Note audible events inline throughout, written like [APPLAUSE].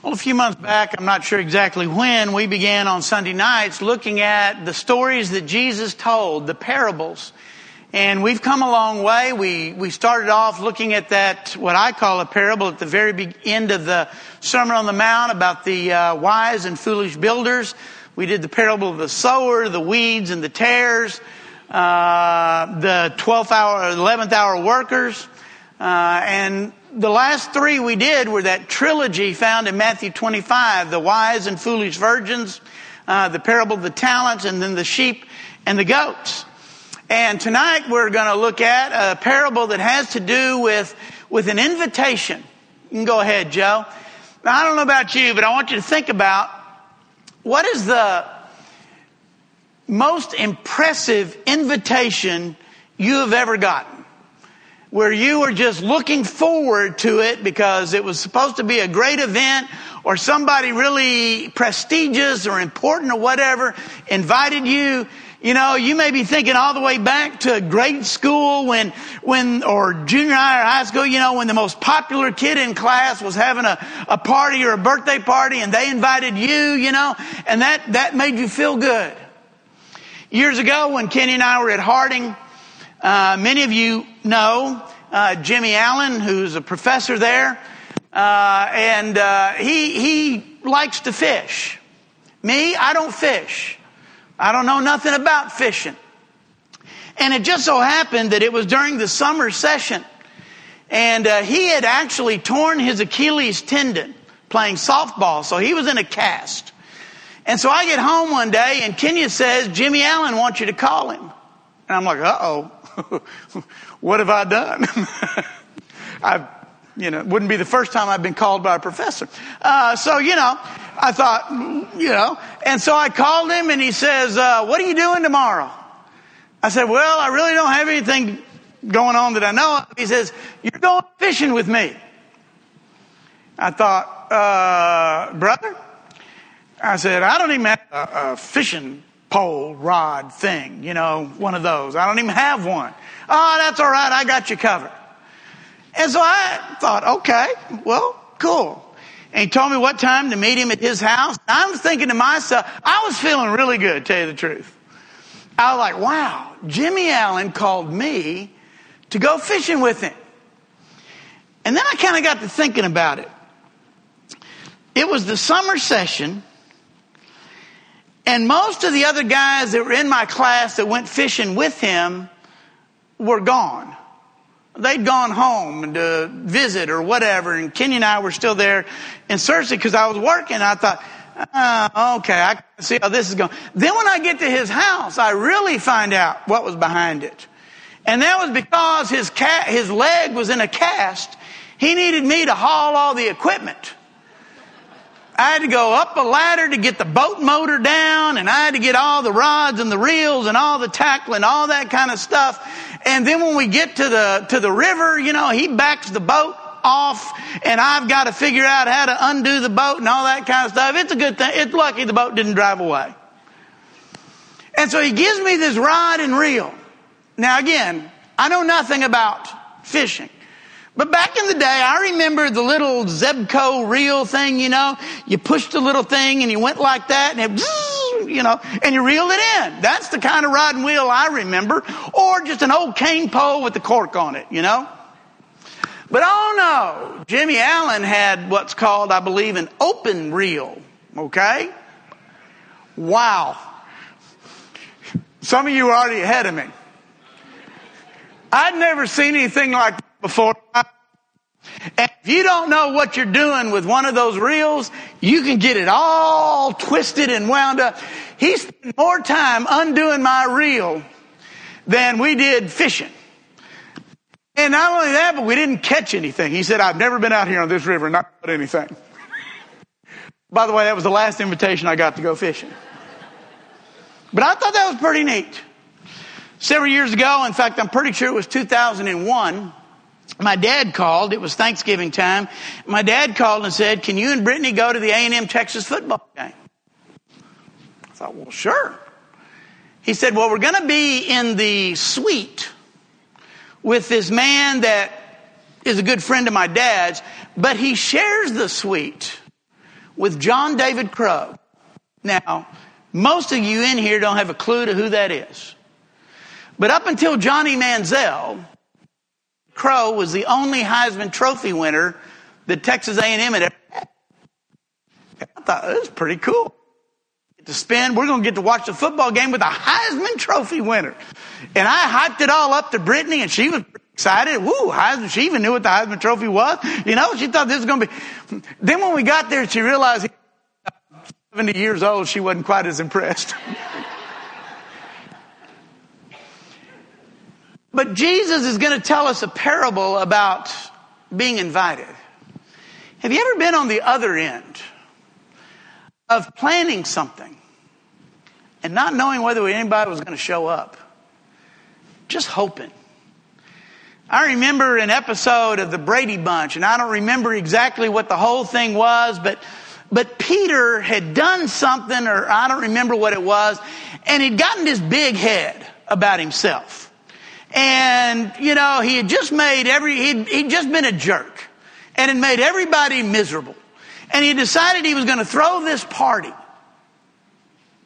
Well, a few months back, I'm not sure exactly when, we began on Sunday nights looking at the stories that Jesus told, the parables. And we've come a long way. We, we started off looking at that, what I call a parable at the very end of the Sermon on the Mount about the uh, wise and foolish builders. We did the parable of the sower, the weeds and the tares, uh, the 12th hour, 11th hour workers. Uh, and the last three we did were that trilogy found in Matthew 25, the wise and foolish virgins, uh, the parable of the talents, and then the sheep and the goats. And tonight we're going to look at a parable that has to do with, with an invitation. You can go ahead, Joe. Now, I don't know about you, but I want you to think about what is the most impressive invitation you have ever gotten? Where you were just looking forward to it because it was supposed to be a great event or somebody really prestigious or important or whatever invited you. You know, you may be thinking all the way back to grade school when, when, or junior high or high school, you know, when the most popular kid in class was having a, a party or a birthday party and they invited you, you know, and that, that made you feel good. Years ago when Kenny and I were at Harding, uh, many of you know uh, Jimmy Allen, who's a professor there, uh, and uh, he he likes to fish. Me, I don't fish. I don't know nothing about fishing. And it just so happened that it was during the summer session, and uh, he had actually torn his Achilles tendon playing softball, so he was in a cast. And so I get home one day, and Kenya says, Jimmy Allen wants you to call him. And I'm like, uh oh. [LAUGHS] what have I done? [LAUGHS] I, you know, wouldn't be the first time I've been called by a professor. Uh, so, you know, I thought, you know, and so I called him and he says, uh, what are you doing tomorrow? I said, well, I really don't have anything going on that I know of. He says, you're going fishing with me. I thought, uh, brother? I said, I don't even have a, a fishing pole, rod thing, you know, one of those. I don't even have one. Oh, that's all right. I got you covered. And so I thought, okay, well, cool. And he told me what time to meet him at his house. I'm thinking to myself, I was feeling really good, tell you the truth. I was like, wow, Jimmy Allen called me to go fishing with him. And then I kind of got to thinking about it. It was the summer session and most of the other guys that were in my class that went fishing with him were gone. They'd gone home to visit or whatever, and Kenny and I were still there in Searcy because I was working. I thought, oh, okay, I can see how this is going. Then when I get to his house, I really find out what was behind it. And that was because his cat, his leg was in a cast. He needed me to haul all the equipment. I had to go up a ladder to get the boat motor down and I had to get all the rods and the reels and all the tackle and all that kind of stuff. And then when we get to the, to the river, you know, he backs the boat off and I've got to figure out how to undo the boat and all that kind of stuff. It's a good thing. It's lucky the boat didn't drive away. And so he gives me this rod and reel. Now again, I know nothing about fishing. But back in the day, I remember the little Zebco reel thing, you know. You pushed the little thing and you went like that and it, [LAUGHS] you know, and you reeled it in. That's the kind of rod and wheel I remember. Or just an old cane pole with the cork on it, you know. But oh no, Jimmy Allen had what's called, I believe, an open reel. Okay? Wow. Some of you are already ahead of me. I'd never seen anything like before. And if you don't know what you're doing with one of those reels, you can get it all twisted and wound up. He spent more time undoing my reel than we did fishing. And not only that, but we didn't catch anything. He said, I've never been out here on this river and not caught anything. [LAUGHS] By the way, that was the last invitation I got to go fishing. But I thought that was pretty neat. Several years ago, in fact, I'm pretty sure it was 2001, my dad called. It was Thanksgiving time. My dad called and said, "Can you and Brittany go to the A&M Texas football game?" I thought, "Well, sure." He said, "Well, we're going to be in the suite with this man that is a good friend of my dad's, but he shares the suite with John David Crow. Now, most of you in here don't have a clue to who that is. But up until Johnny Manziel, Crow was the only Heisman Trophy winner that Texas A&M had ever had. I thought that was pretty cool. Get to spend, we're going to get to watch the football game with a Heisman Trophy winner. And I hyped it all up to Brittany and she was excited. Woo, Heisman. She even knew what the Heisman Trophy was. You know, she thought this was going to be. Then when we got there, she realized he 70 years old, she wasn't quite as impressed. [LAUGHS] But Jesus is going to tell us a parable about being invited. Have you ever been on the other end of planning something and not knowing whether anybody was going to show up? Just hoping. I remember an episode of the Brady Bunch, and I don't remember exactly what the whole thing was, but, but Peter had done something, or I don't remember what it was, and he'd gotten this big head about himself. And, you know, he had just made every, he'd, he'd just been a jerk and had made everybody miserable. And he decided he was going to throw this party.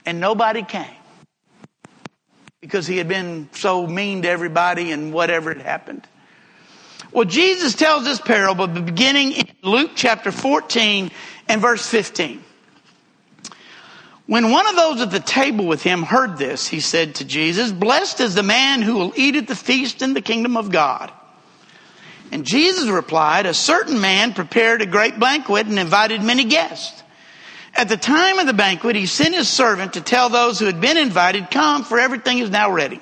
And nobody came because he had been so mean to everybody and whatever had happened. Well, Jesus tells this parable beginning in Luke chapter 14 and verse 15. When one of those at the table with him heard this, he said to Jesus, Blessed is the man who will eat at the feast in the kingdom of God. And Jesus replied, A certain man prepared a great banquet and invited many guests. At the time of the banquet, he sent his servant to tell those who had been invited, Come, for everything is now ready.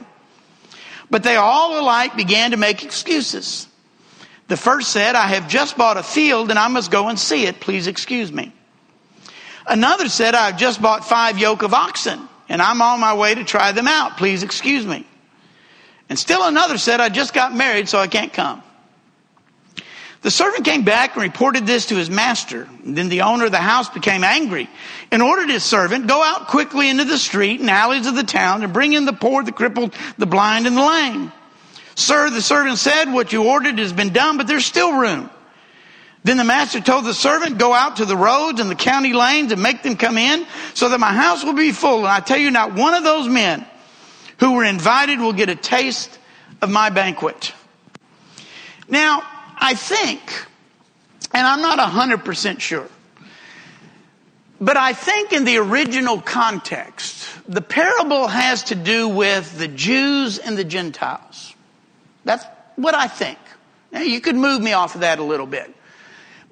But they all alike began to make excuses. The first said, I have just bought a field and I must go and see it. Please excuse me. Another said, I've just bought five yoke of oxen and I'm on my way to try them out. Please excuse me. And still another said, I just got married, so I can't come. The servant came back and reported this to his master. And then the owner of the house became angry and ordered his servant, go out quickly into the street and alleys of the town and bring in the poor, the crippled, the blind, and the lame. Sir, the servant said, what you ordered has been done, but there's still room. Then the master told the servant, go out to the roads and the county lanes and make them come in so that my house will be full. And I tell you, not one of those men who were invited will get a taste of my banquet. Now, I think, and I'm not 100% sure, but I think in the original context, the parable has to do with the Jews and the Gentiles. That's what I think. Now, you could move me off of that a little bit.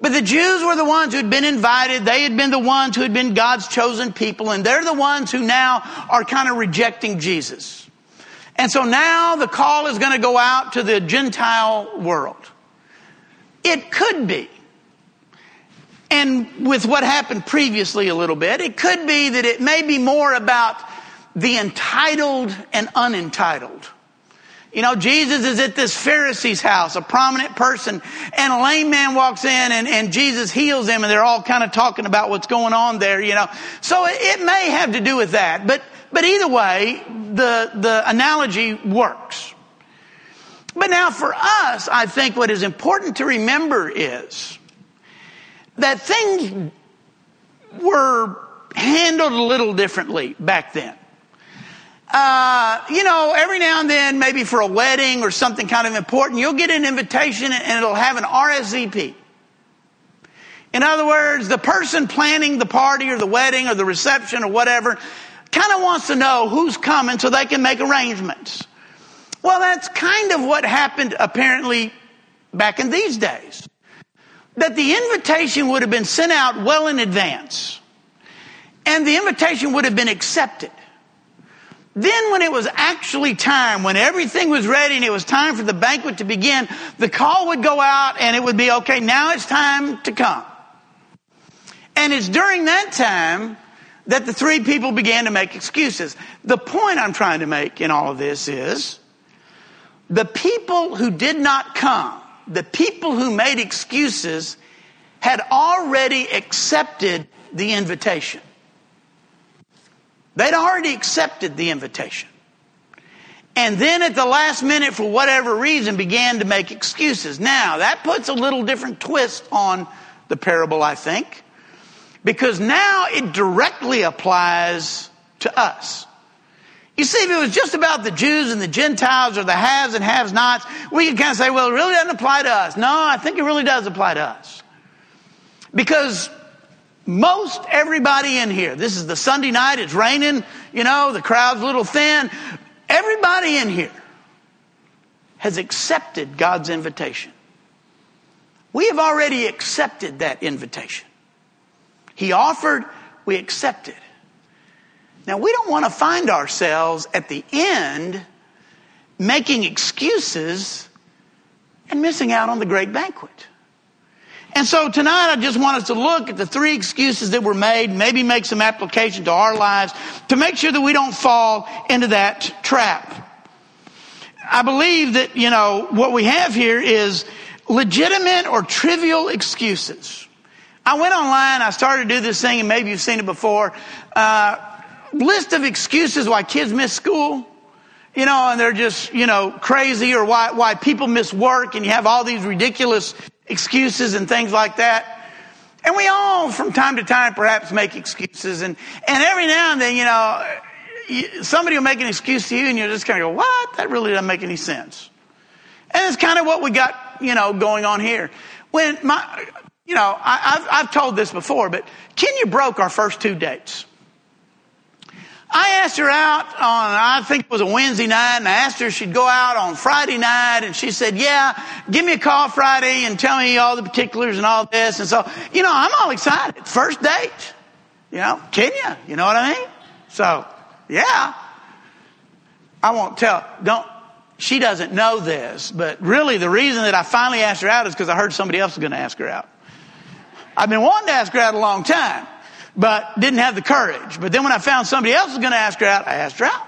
But the Jews were the ones who had been invited. They had been the ones who had been God's chosen people, and they're the ones who now are kind of rejecting Jesus. And so now the call is going to go out to the Gentile world. It could be. And with what happened previously a little bit, it could be that it may be more about the entitled and unentitled. You know, Jesus is at this Pharisee's house, a prominent person, and a lame man walks in and, and Jesus heals him and they're all kind of talking about what's going on there, you know. So it, it may have to do with that. But, but either way, the, the analogy works. But now for us, I think what is important to remember is that things were handled a little differently back then uh, you know, every now and then, maybe for a wedding or something kind of important, you'll get an invitation and it'll have an RSVP. In other words, the person planning the party or the wedding or the reception or whatever kind of wants to know who's coming so they can make arrangements. Well, that's kind of what happened apparently back in these days. That the invitation would have been sent out well in advance. And the invitation would have been accepted. Then when it was actually time, when everything was ready and it was time for the banquet to begin, the call would go out and it would be, okay, now it's time to come. And it's during that time that the three people began to make excuses. The point I'm trying to make in all of this is the people who did not come, the people who made excuses had already accepted the invitation. They'd already accepted the invitation. And then at the last minute, for whatever reason, began to make excuses. Now, that puts a little different twist on the parable, I think. because now it directly applies to us. You see, if it was just about the Jews and the Gentiles or the haves and haves nots, we could kind of say, well, it really doesn't apply to us. No, I think it really does apply to us. Because most everybody in here, this is the Sunday night, it's raining, you know, the crowd's a little thin. Everybody in here has accepted God's invitation. We have already accepted that invitation. He offered, we accepted. Now, we don't want to find ourselves at the end making excuses and missing out on the great banquet. And so tonight I just want us to look at the three excuses that were made, maybe make some application to our lives to make sure that we don't fall into that trap. I believe that, you know, what we have here is legitimate or trivial excuses. I went online, I started to do this thing, and maybe you've seen it before. Uh, list of excuses why kids miss school. You know, and they're just, you know, crazy or why, why people miss work and you have all these ridiculous excuses and things like that. And we all, from time to time, perhaps make excuses. And, and every now and then, you know, somebody will make an excuse to you and you're just kind of go, what? That really doesn't make any sense. And it's kind of what we got, you know, going on here. When my, you know, I, have I've told this before, but Kenya broke our first two dates. I asked her out on, I think it was a Wednesday night, and I asked her if she'd go out on Friday night, and she said, yeah, give me a call Friday and tell me all the particulars and all this. And so, you know, I'm all excited. First date. You know, Kenya, you know what I mean? So, yeah. I won't tell, don't, she doesn't know this, but really the reason that I finally asked her out is because I heard somebody else was going to ask her out. I've been wanting to ask her out a long time but didn't have the courage. But then when I found somebody else was going to ask her out, I asked her out.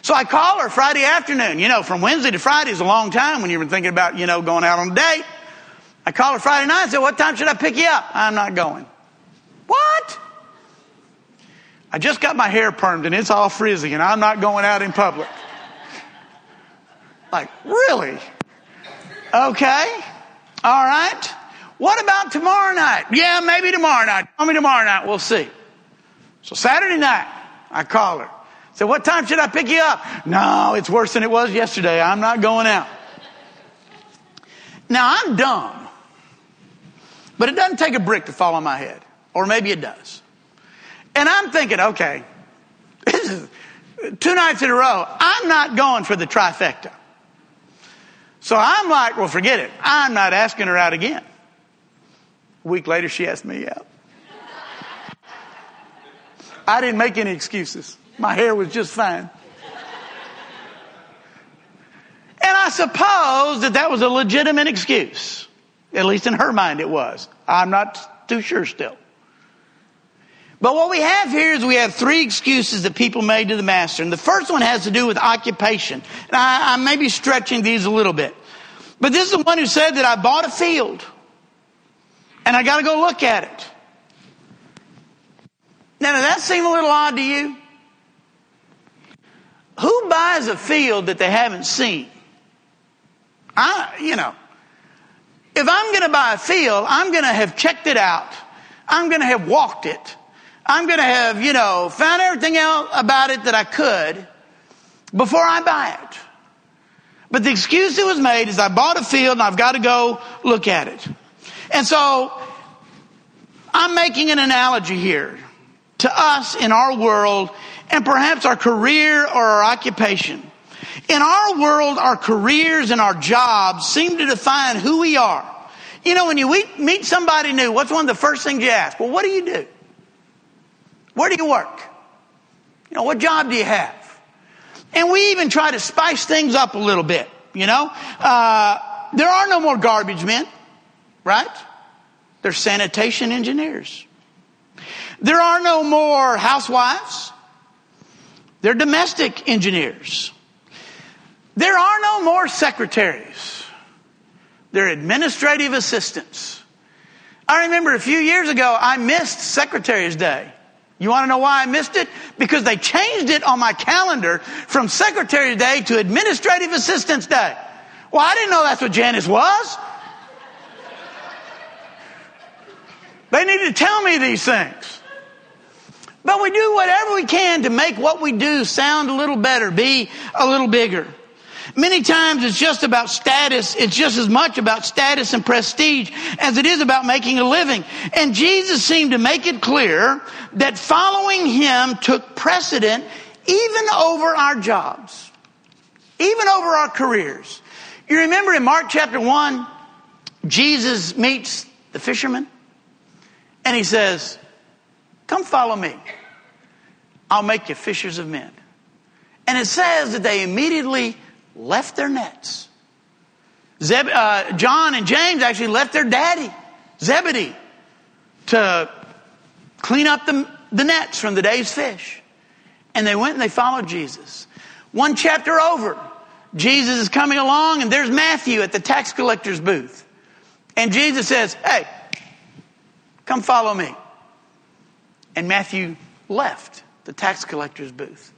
So I call her Friday afternoon. You know, from Wednesday to Friday is a long time when you're thinking about, you know, going out on a date. I call her Friday night and said, What time should I pick you up? I'm not going. What? I just got my hair permed and it's all frizzy and I'm not going out in public. Like, really? Okay. All right. What about tomorrow night? Yeah, maybe tomorrow night. Call me tomorrow night. We'll see. So Saturday night, I call her. Said, what time should I pick you up? No, it's worse than it was yesterday. I'm not going out. Now I'm dumb, but it doesn't take a brick to fall on my head. Or maybe it does. And I'm thinking, okay, [LAUGHS] two nights in a row. I'm not going for the trifecta. So I'm like, well, forget it. I'm not asking her out again. A week later, she asked me out. I didn't make any excuses. My hair was just fine. And I suppose that that was a legitimate excuse. At least in her mind, it was. I'm not too sure still. But what we have here is we have three excuses that people made to the master. And the first one has to do with occupation. And I, I may be stretching these a little bit. But this is the one who said that I bought a field and I got to go look at it. Now, does that seem a little odd to you? Who buys a field that they haven't seen? I, you know, if I'm going to buy a field, I'm going to have checked it out. I'm going to have walked it. I'm going to have, you know, found everything out about it that I could before I buy it. But the excuse that was made is I bought a field and I've got to go look at it. And so I'm making an analogy here to us in our world and perhaps our career or our occupation. In our world, our careers and our jobs seem to define who we are. You know, when you meet somebody new, what's one of the first things you ask? Well, what do you do? Where do you work? You know, what job do you have? And we even try to spice things up a little bit, you know? Uh, there are no more garbage men right? They're sanitation engineers. There are no more housewives. They're domestic engineers. There are no more secretaries. They're administrative assistants. I remember a few years ago, I missed Secretary's Day. You want to know why I missed it? Because they changed it on my calendar from Secretary's Day to Administrative Assistants Day. Well, I didn't know that's what Janice was. They need to tell me these things. But we do whatever we can to make what we do sound a little better, be a little bigger. Many times it's just about status. It's just as much about status and prestige as it is about making a living. And Jesus seemed to make it clear that following him took precedent even over our jobs, even over our careers. You remember in Mark chapter 1, Jesus meets the fisherman and he says, Come follow me. I'll make you fishers of men. And it says that they immediately left their nets. Zeb, uh, John and James actually left their daddy, Zebedee, to clean up the, the nets from the day's fish. And they went and they followed Jesus. One chapter over, Jesus is coming along and there's Matthew at the tax collector's booth. And Jesus says, Hey, come follow me. And Matthew left the tax collector's booth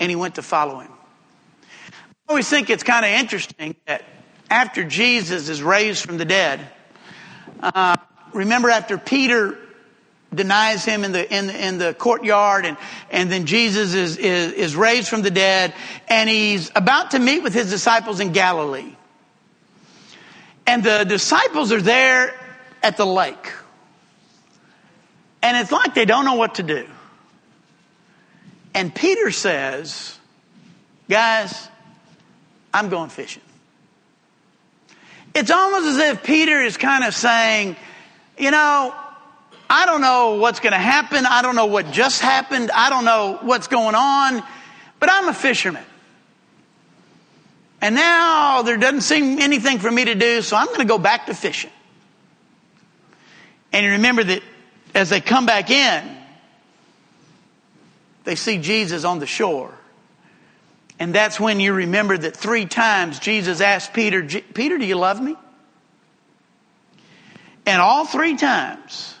and he went to follow him. I always think it's kind of interesting that after Jesus is raised from the dead, uh, remember after Peter denies him in the in the, in the courtyard and and then Jesus is, is is raised from the dead and he's about to meet with his disciples in Galilee. And the disciples are there at the lake. And it's like they don't know what to do. And Peter says, Guys, I'm going fishing. It's almost as if Peter is kind of saying, you know, I don't know what's going to happen. I don't know what just happened. I don't know what's going on, but I'm a fisherman. And now there doesn't seem anything for me to do, so I'm going to go back to fishing. And remember that as they come back in, they see Jesus on the shore. And that's when you remember that three times Jesus asked Peter, Peter, do you love me? And all three times,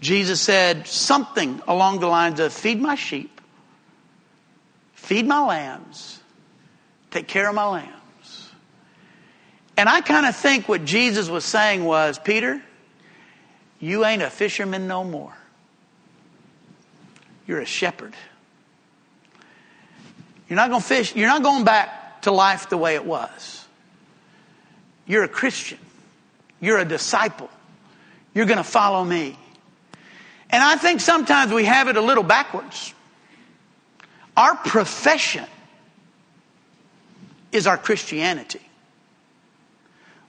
Jesus said something along the lines of feed my sheep, feed my lambs, take care of my lambs. And I kind of think what Jesus was saying was, Peter, you ain't a fisherman no more. You're a shepherd. You're not going to fish, you're not going back to life the way it was. You're a Christian. You're a disciple. You're going to follow me. And I think sometimes we have it a little backwards. Our profession is our Christianity.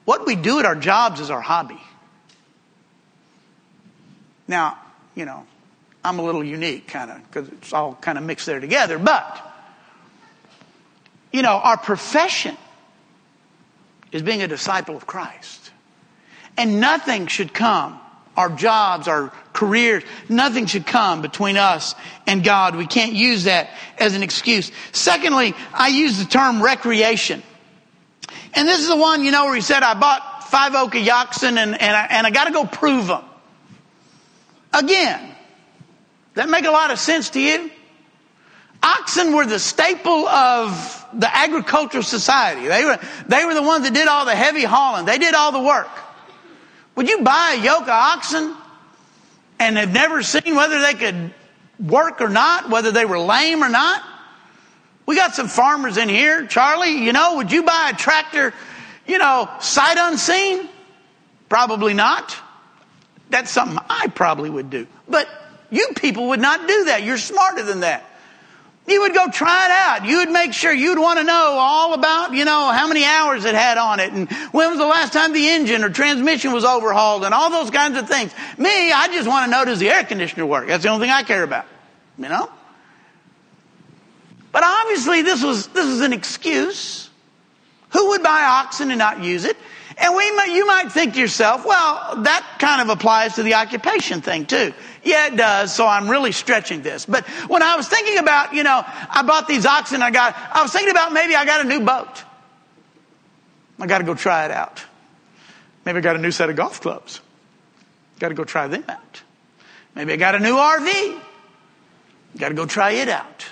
What we do at our jobs is our hobby. Now, you know, I'm a little unique kind of because it's all kind of mixed there together, but you know, our profession is being a disciple of Christ. And nothing should come, our jobs, our careers, nothing should come between us and God. We can't use that as an excuse. Secondly, I use the term recreation. And this is the one, you know, where he said, I bought five oxen and, and I, and I got to go prove them. Again, that make a lot of sense to you? Oxen were the staple of the agricultural society. They were, they were the ones that did all the heavy hauling. They did all the work. Would you buy a yoke of oxen and have never seen whether they could work or not, whether they were lame or not? We got some farmers in here. Charlie, you know, would you buy a tractor, you know, sight unseen? Probably not. That's something I probably would do. But you people would not do that. You're smarter than that. You would go try it out. You would make sure you'd want to know all about, you know, how many hours it had on it and when was the last time the engine or transmission was overhauled and all those kinds of things. Me, I just want to know does the air conditioner work? That's the only thing I care about. You know? But obviously this was, this was an excuse. Who would buy oxen and not use it? And we might, you might think to yourself, well, that kind of applies to the occupation thing too. Yeah, it does. So I'm really stretching this. But when I was thinking about, you know, I bought these oxen, I got, I was thinking about maybe I got a new boat. I got to go try it out. Maybe I got a new set of golf clubs. Got to go try them out. Maybe I got a new RV. Got to go try it out.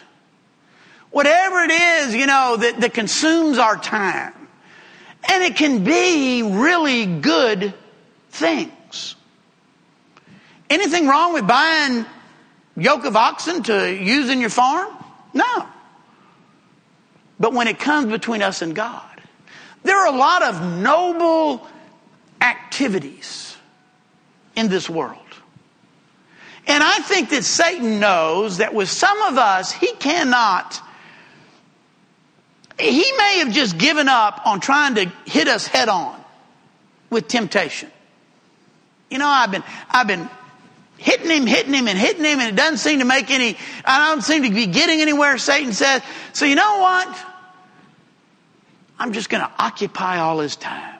Whatever it is, you know, that, that consumes our time. And it can be really good things. Anything wrong with buying yoke of oxen to use in your farm? No. But when it comes between us and God, there are a lot of noble activities in this world. And I think that Satan knows that with some of us, he cannot, he may have just given up on trying to hit us head on with temptation. You know, I've been, I've been hitting him, hitting him, and hitting him, and it doesn't seem to make any, I don't seem to be getting anywhere, Satan says. So you know what? I'm just going to occupy all his time.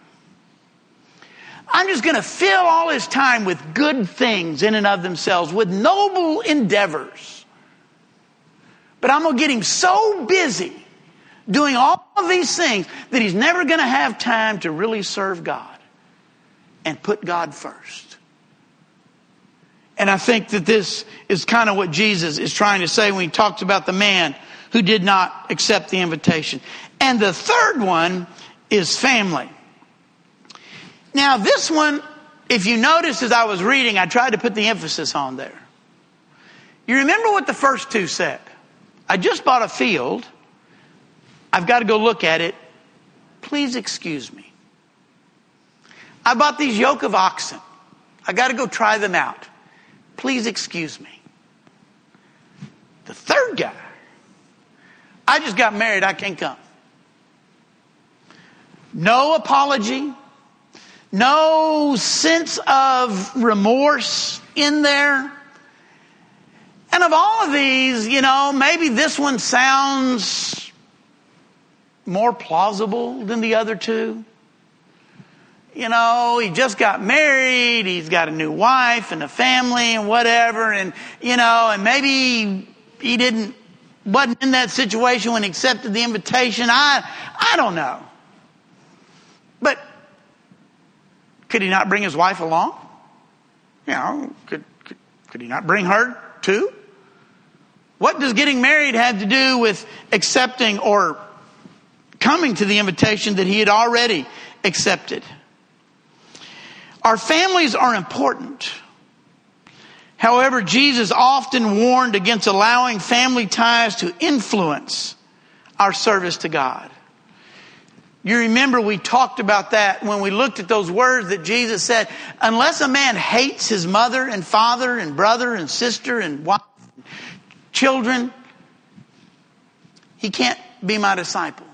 I'm just going to fill all his time with good things in and of themselves, with noble endeavors. But I'm going to get him so busy doing all of these things that he's never going to have time to really serve God and put God first. And I think that this is kind of what Jesus is trying to say when he talks about the man who did not accept the invitation. And the third one is family. Now, this one, if you notice as I was reading, I tried to put the emphasis on there. You remember what the first two said? I just bought a field. I've got to go look at it. Please excuse me. I bought these yoke of oxen. I got to go try them out. Please excuse me. The third guy, I just got married. I can't come. No apology. No sense of remorse in there. And of all of these, you know, maybe this one sounds more plausible than the other two. You know, he just got married, he's got a new wife and a family and whatever, and, you know, and maybe he didn't, wasn't in that situation when he accepted the invitation. I, I don't know. But could he not bring his wife along? You know, could, could, could he not bring her too? What does getting married have to do with accepting or coming to the invitation that he had already accepted? Our families are important. However, Jesus often warned against allowing family ties to influence our service to God. You remember we talked about that when we looked at those words that Jesus said, unless a man hates his mother and father and brother and sister and wife, and children, he can't be my disciple.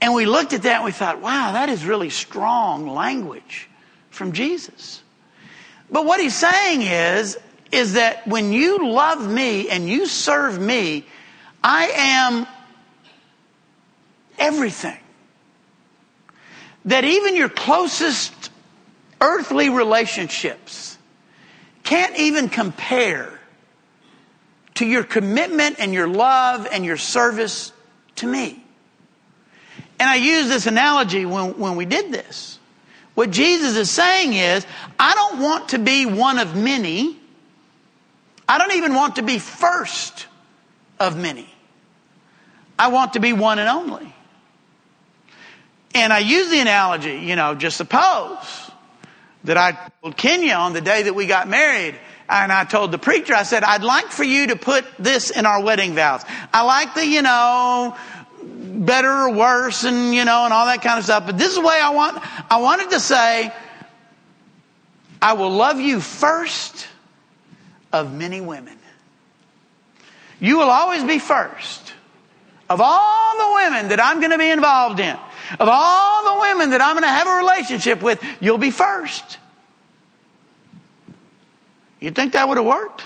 And we looked at that and we thought, wow, that is really strong language from Jesus. But what he's saying is, is that when you love me and you serve me, I am everything that even your closest earthly relationships can't even compare to your commitment and your love and your service to me. And I use this analogy when, when we did this. What Jesus is saying is, I don't want to be one of many. I don't even want to be first of many. I want to be one and only. And I use the analogy, you know, just suppose that I told Kenya on the day that we got married, and I told the preacher, I said, I'd like for you to put this in our wedding vows. I like the, you know, better or worse and, you know, and all that kind of stuff. But this is the way I want, I wanted to say, I will love you first of many women. You will always be first of all the women that I'm going to be involved in. Of all the women that I'm going to have a relationship with, you'll be first. You think that would have worked?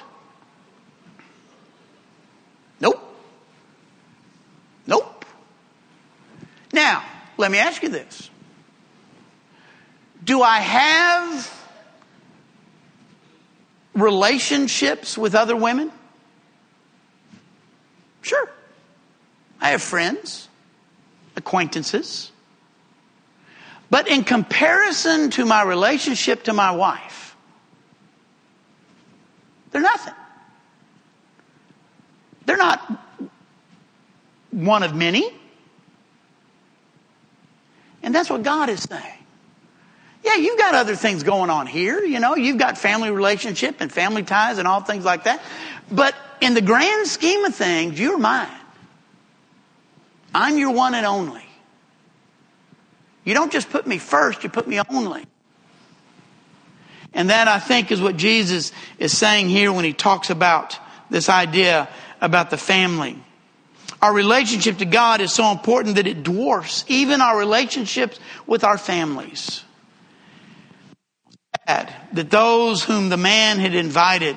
Nope. Now, let me ask you this. Do I have relationships with other women? Sure. I have friends, acquaintances. But in comparison to my relationship to my wife, they're nothing. They're not one of many. And that's what God is saying. Yeah, you've got other things going on here. You know, you've got family relationship and family ties and all things like that. But in the grand scheme of things, you're mine. I'm your one and only. You don't just put me first, you put me only. And that, I think, is what Jesus is saying here when he talks about this idea about the family. Our relationship to God is so important that it dwarfs even our relationships with our families. That those whom the man had invited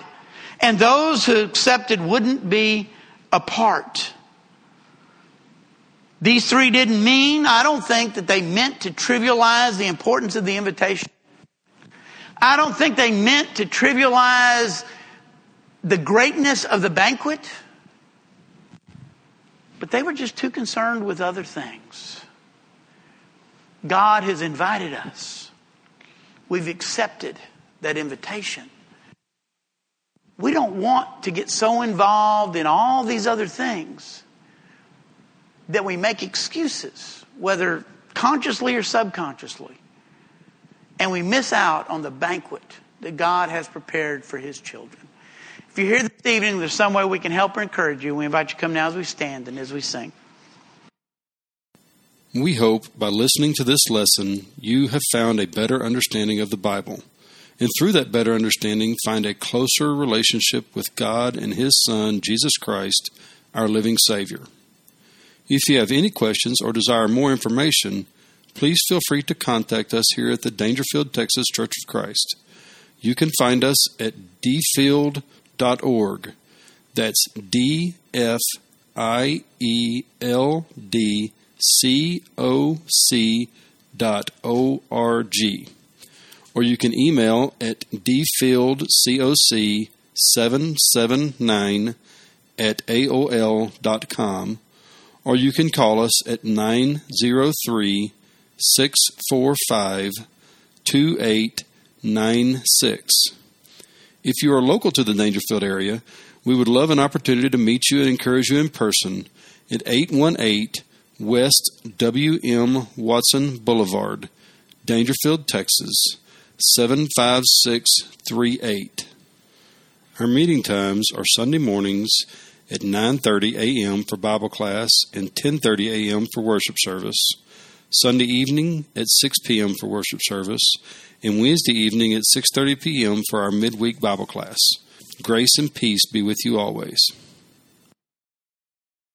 and those who accepted wouldn't be apart. These three didn't mean, I don't think that they meant to trivialize the importance of the invitation. I don't think they meant to trivialize the greatness of the banquet. But they were just too concerned with other things. God has invited us. We've accepted that invitation. We don't want to get so involved in all these other things that we make excuses, whether consciously or subconsciously, and we miss out on the banquet that God has prepared for His children. If you're here this evening, there's some way we can help or encourage you. We invite you to come now as we stand and as we sing. We hope by listening to this lesson, you have found a better understanding of the Bible, and through that better understanding, find a closer relationship with God and His Son, Jesus Christ, our living Savior. If you have any questions or desire more information, please feel free to contact us here at the Daingerfield, Texas Church of Christ. You can find us at dfield.com org. That's D F I E L D C O C dot O R G. Or you can email at dfieldcoc779 at AOL dot com. Or you can call us at 903 645 2896. If you are local to the Daingerfield area, we would love an opportunity to meet you and encourage you in person at 818 West W.M. Watson Boulevard, Daingerfield, Texas 75638. Our meeting times are Sunday mornings at 9:30 a.m. for Bible class and 10:30 a.m. for worship service. Sunday evening at 6 p.m. for worship service, and Wednesday evening at 6:30 p.m. for our midweek Bible class. Grace and peace be with you always.